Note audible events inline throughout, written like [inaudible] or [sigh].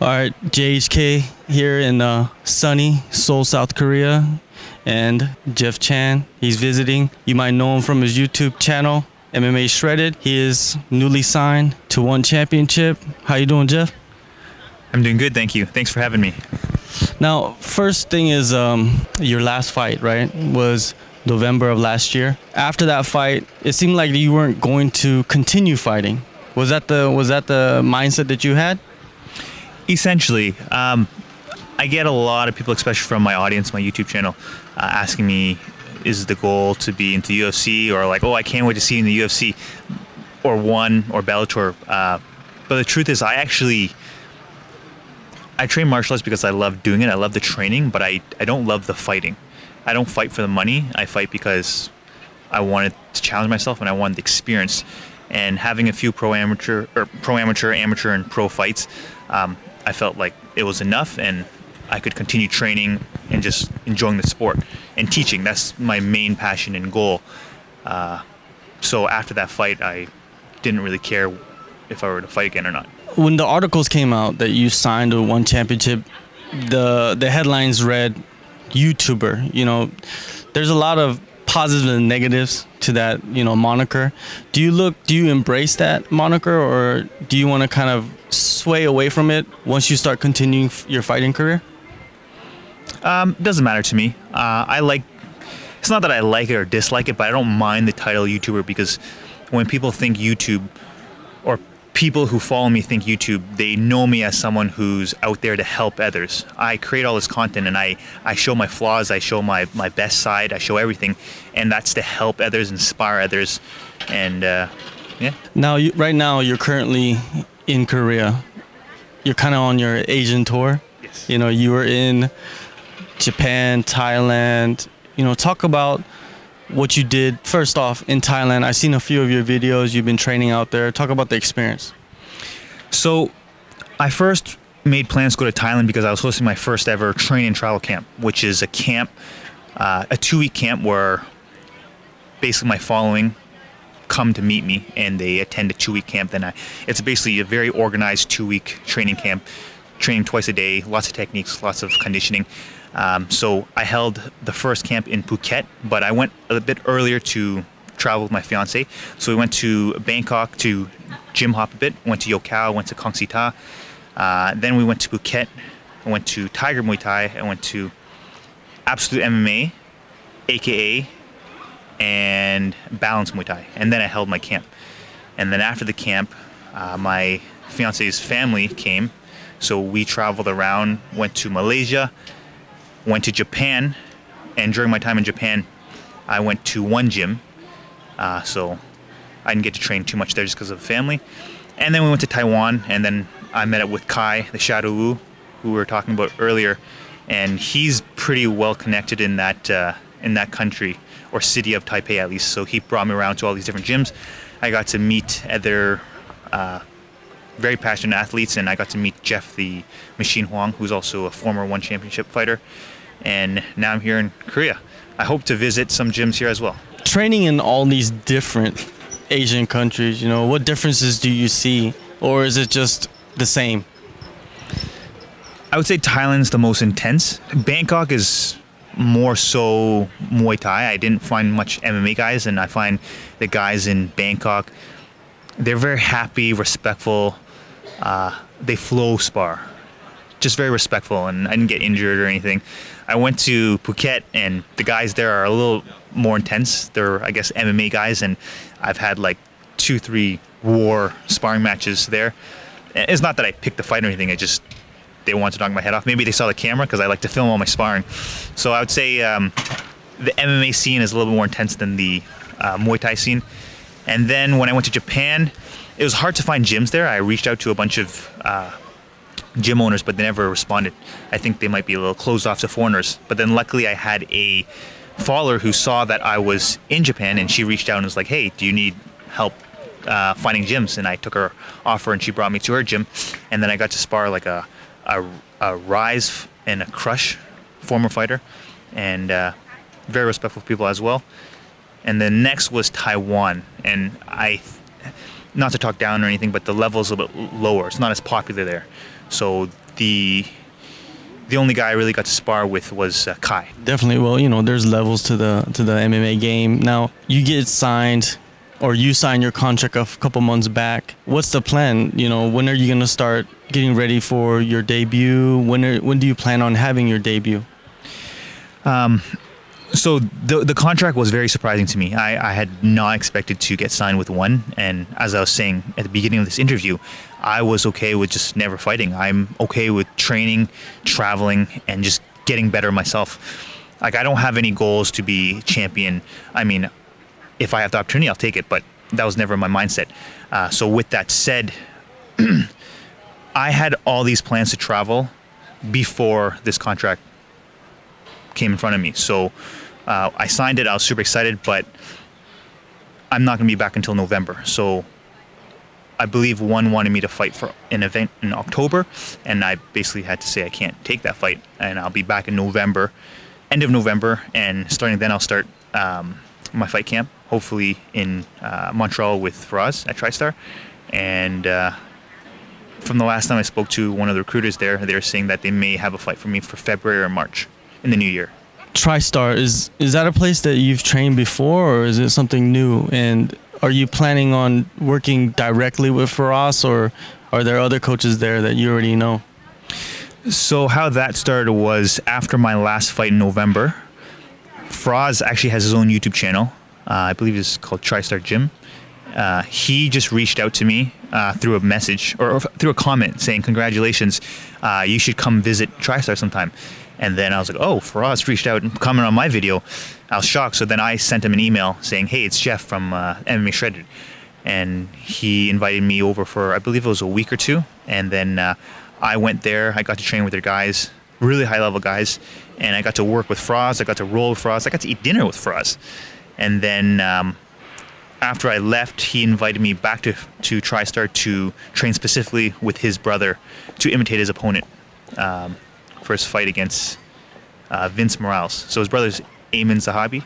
All right, JHK here in uh, sunny Seoul, South Korea, and Jeff Chan. He's visiting. You might know him from his YouTube channel, MMA Shredded. He is newly signed to one championship. How you doing, Jeff? I'm doing good, thank you. Thanks for having me. Now, first thing is um, your last fight, right? Was November of last year. After that fight, it seemed like you weren't going to continue fighting. Was that the was that the mindset that you had? Essentially, um, I get a lot of people, especially from my audience, my YouTube channel, uh, asking me, "Is the goal to be into UFC?" or like, "Oh, I can't wait to see you in the UFC," or one or Bellator. Uh, but the truth is, I actually I train martial arts because I love doing it. I love the training, but I, I don't love the fighting. I don't fight for the money. I fight because I wanted to challenge myself and I wanted the experience. And having a few pro amateur or pro amateur, amateur, and pro fights, um, I felt like it was enough, and I could continue training and just enjoying the sport and teaching. That's my main passion and goal. Uh, so after that fight, I didn't really care if I were to fight again or not when the articles came out that you signed a one championship, the the headlines read YouTuber. You know, there's a lot of positives and negatives to that you know moniker. Do you look? Do you embrace that moniker, or do you want to kind of sway away from it once you start continuing your fighting career? Um, doesn't matter to me. Uh, I like. It's not that I like it or dislike it, but I don't mind the title YouTuber because when people think YouTube or people who follow me think YouTube, they know me as someone who's out there to help others. I create all this content and I, I show my flaws, I show my, my best side, I show everything, and that's to help others, inspire others, and uh, yeah. Now, you, right now, you're currently in Korea. You're kind of on your Asian tour. Yes. You know, you were in Japan, Thailand. You know, talk about what you did first off in Thailand. I've seen a few of your videos. You've been training out there. Talk about the experience. So, I first made plans to go to Thailand because I was hosting my first ever training travel camp, which is a camp, uh, a two week camp where basically my following come to meet me and they attend a two week camp. Then I, it's basically a very organized two week training camp, training twice a day, lots of techniques, lots of conditioning. Um, so I held the first camp in Phuket, but I went a bit earlier to travel with my fiance. So we went to Bangkok to gym hop a bit, went to Yokkao, went to Kong Sita. Uh, then we went to Phuket, I went to Tiger Muay Thai, I went to Absolute MMA, AKA, and Balance Muay Thai. And then I held my camp. And then after the camp, uh, my fiance's family came. So we traveled around, went to Malaysia, went to Japan, and during my time in Japan, I went to one gym. Uh, so I didn't get to train too much there just because of family. And then we went to Taiwan, and then I met up with Kai, the Shadow Wu, who we were talking about earlier, and he's pretty well connected in that uh, in that country or city of Taipei at least. So he brought me around to all these different gyms. I got to meet other uh, very passionate athletes, and I got to meet Jeff the Machine Huang, who's also a former One Championship fighter. And now I'm here in Korea. I hope to visit some gyms here as well. Training in all these different Asian countries, you know, what differences do you see, or is it just the same? I would say Thailand's the most intense. Bangkok is more so Muay Thai. I didn't find much MMA guys, and I find the guys in Bangkok, they're very happy, respectful. Uh, they flow spar, just very respectful, and I didn't get injured or anything. I went to Phuket, and the guys there are a little more intense. They're, I guess, MMA guys, and I've had like two, three war sparring matches there. It's not that I picked the fight or anything. I just they wanted to knock my head off. Maybe they saw the camera because I like to film all my sparring. So I would say um, the MMA scene is a little bit more intense than the uh, Muay Thai scene. And then when I went to Japan, it was hard to find gyms there. I reached out to a bunch of uh, gym owners, but they never responded. I think they might be a little closed off to foreigners. But then luckily, I had a follower who saw that I was in Japan, and she reached out and was like, "Hey, do you need help uh, finding gyms?" And I took her offer, and she brought me to her gym, and then I got to spar like a a, a rise and a Krush former fighter, and uh, very respectful people as well. And then next was Taiwan, and I, not to talk down or anything, but the level is a little bit lower. It's not as popular there. So the the only guy I really got to spar with was uh, Kai. Definitely. Well, you know, there's levels to the to the MMA game. Now, you get signed or you sign your contract a couple months back. What's the plan? You know, when are you going to start getting ready for your debut? When are, when do you plan on having your debut? So the the contract was very surprising to me. I, I had not expected to get signed with one, and as I was saying at the beginning of this interview, I was okay with just never fighting. I'm okay with training, traveling, and just getting better myself. Like I don't have any goals to be champion. I mean, if I have the opportunity, I'll take it, but that was never my mindset. Uh, so with that said, [clears throat] I had all these plans to travel before this contract came in front of me. So uh, I signed it. I was super excited, but I'm not going to be back until November. So I believe one wanted me to fight for an event in October, and I basically had to say I can't take that fight, and I'll be back in November, end of November, and starting then I'll start um, my fight camp, hopefully in uh, Montreal with Firas at TriStar, and. Uh, from the last time I spoke to one of the recruiters there, they were saying that they may have a fight for me for February or March in the new year. TriStar is is that a place that you've trained before, or is it something new? And are you planning on working directly with Firas, or are there other coaches there that you already know? So how that started was after my last fight in November. Firas actually has his own YouTube channel. Uh, I believe it's called TriStar Gym. Uh, he just reached out to me uh, through a message or, or through a comment saying, "Congratulations, uh, you should come visit TriStar sometime." And then I was like, "Oh, Firas reached out and commented on my video." I was shocked. So then I sent him an email saying, "Hey, it's Jeff from uh, MMA Shredded," and he invited me over for I believe it was a week or two. And then uh, I went there. I got to train with their guys, really high level guys, and I got to work with Firas. I got to roll with Firas. I got to eat dinner with Firas. And then um, after I left, he invited me back to to TriStar to train specifically with his brother to imitate his opponent um, for his fight against uh, Vince Morales. So his brother's Ayman Zahabi.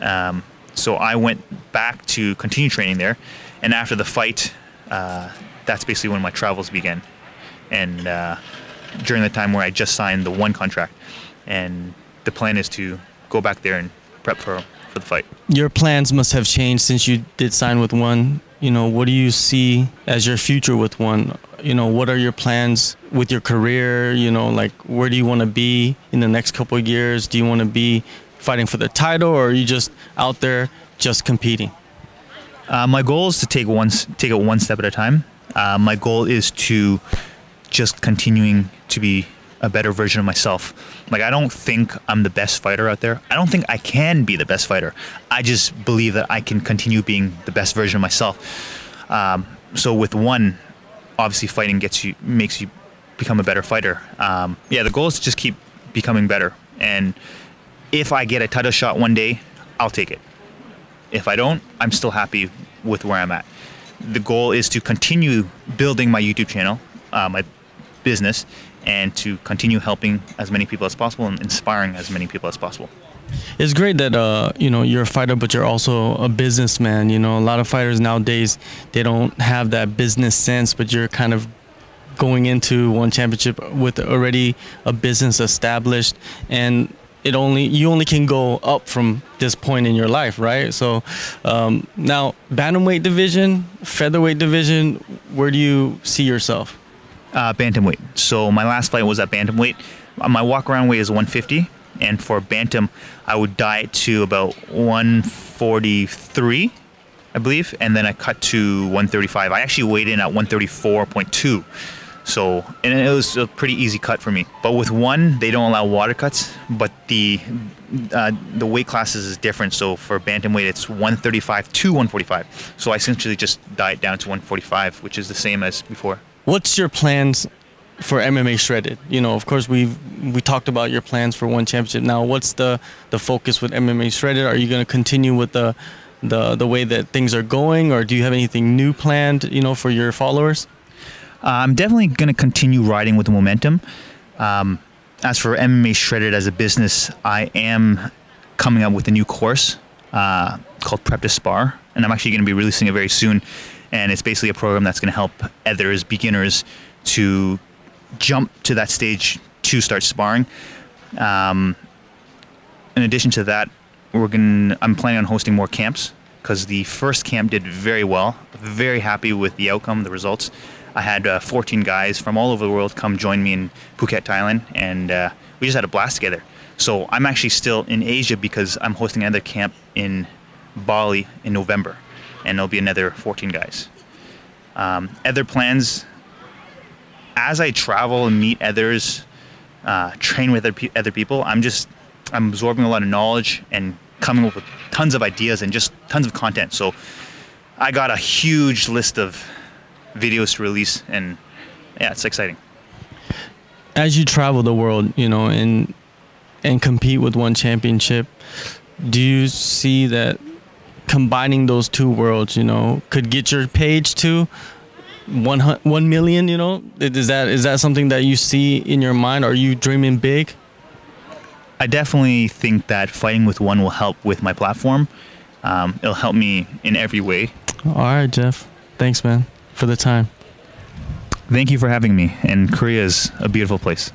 Um, so I went back to continue training there, and after the fight, uh, that's basically when my travels began, and uh, during the time where I just signed the one contract, and the plan is to go back there and prep for for the fight. Your plans must have changed since you did sign with one. You know, what do you see as your future with one? You know, what are your plans with your career? You know, like where do you want to be in the next couple of years? Do you want to be fighting for the title, or are you just out there just competing? Uh, my goal is to take one take it one step at a time. Uh, my goal is to just continuing to be a better version of myself. Like I don't think I'm the best fighter out there. I don't think I can be the best fighter. I just believe that I can continue being the best version of myself. Um, so with one, obviously fighting gets you makes you become a better fighter. Um, yeah, the goal is to just keep becoming better. And if I get a title shot one day, I'll take it. If I don't, I'm still happy with where I'm at. The goal is to continue building my YouTube channel, uh, my business, and to continue helping as many people as possible and inspiring as many people as possible. It's great that uh, you know you're a fighter, but you're also a businessman. You know, a lot of fighters nowadays they don't have that business sense, but you're kind of going into one championship with already a business established, and it only you only can go up from this point in your life, right? So um, now bantamweight division, featherweight division, where do you see yourself? Uh, bantamweight. So my last fight was at bantamweight. Uh, My walk around weight is 150, and for bantam, I would diet to about 143, I believe, and then I cut to 135. I actually weighed in at 134.2. So, and it was a pretty easy cut for me. But with one, they don't allow water cuts, but the uh, the weight classes is different. So for bantamweight, it's 135 to 145. So I essentially just diet down to 145, which is the same as before. What's your plans for MMA Shredded? You know, of course we've we talked about your plans for one championship. Now, what's the the focus with MMA Shredded? Are you going to continue with the the the way that things are going, or do you have anything new planned? You know, for your followers? Uh, I'm definitely going to continue riding with the momentum. Um, as for MMA Shredded as a business, I am coming up with a new course uh, called Prep to Spar, and I'm actually going to be releasing it very soon. And it's basically a program that's going to help others, beginners, to jump to that stage to start sparring. Um, in addition to that, we're going I'm planning on hosting more camps because the first camp did very well. Very happy with the outcome, the results. I had uh, 14 guys from all over the world come join me in Phuket, Thailand, and uh, we just had a blast together. So I'm actually still in Asia because I'm hosting another camp in Bali in November, and there'll be another 14 guys. Um, other plans as I travel and meet others, uh, train with other, pe- other people, I'm just I'm absorbing a lot of knowledge and coming up with tons of ideas and just tons of content. So I got a huge list of videos to release, and yeah, it's exciting. As you travel the world, you know, and and compete with one championship, do you see that combining those two worlds, you know, could get your page to one one million? You know, is that is that something that you see in your mind? Are you dreaming big? I definitely think that fighting with one will help with my platform. Um, it'll help me in every way. All right, Jeff. Thanks, man, for the time. Thank you for having me. And Korea is a beautiful place.